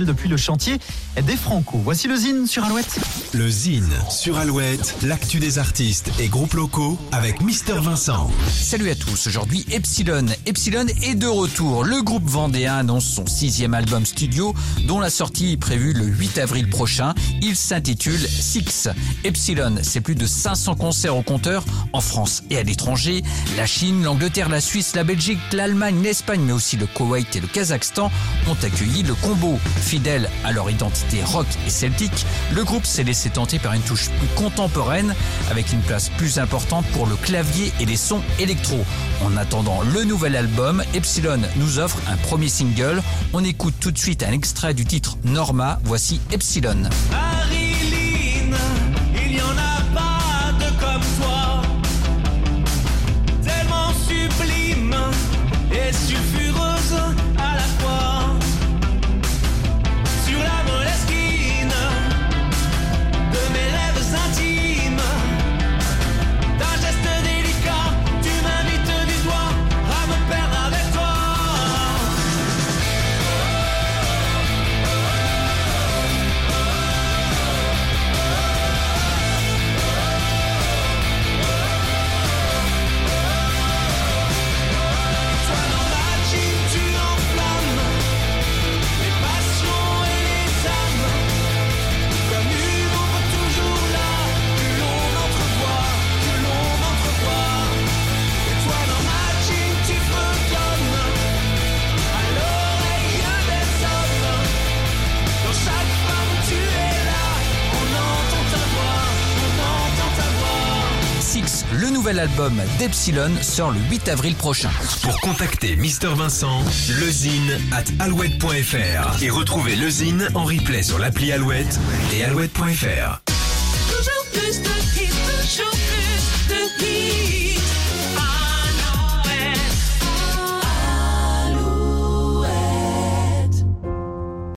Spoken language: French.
depuis le chantier des Franco. Voici le Zine sur Alouette. Le Zine sur Alouette, l'actu des artistes et groupes locaux avec Mister Vincent. Salut à tous, aujourd'hui Epsilon. Epsilon est de retour. Le groupe vendéen annonce son sixième album studio dont la sortie est prévue le 8 avril prochain. Il s'intitule Six. Epsilon, c'est plus de 500 concerts au compteur en France et à l'étranger. La Chine, l'Angleterre, la Suisse, la Belgique, l'Allemagne, l'Espagne mais aussi le Koweït et le Kazakhstan ont accueilli le combo. Fidèle à leur identité rock et celtique, le groupe s'est laissé tenter par une touche plus contemporaine avec une place plus importante pour le clavier et les sons électro. En attendant le nouvel album, Epsilon nous offre un premier single. On écoute tout de suite un extrait du titre Norma. Voici Epsilon. Le nouvel album d'Epsilon sort le 8 avril prochain. Pour contacter Mister Vincent, lezine at alouette.fr et retrouver lezine en replay sur l'appli Alouette et alouette.fr. Toujours plus de hits, toujours plus de hits.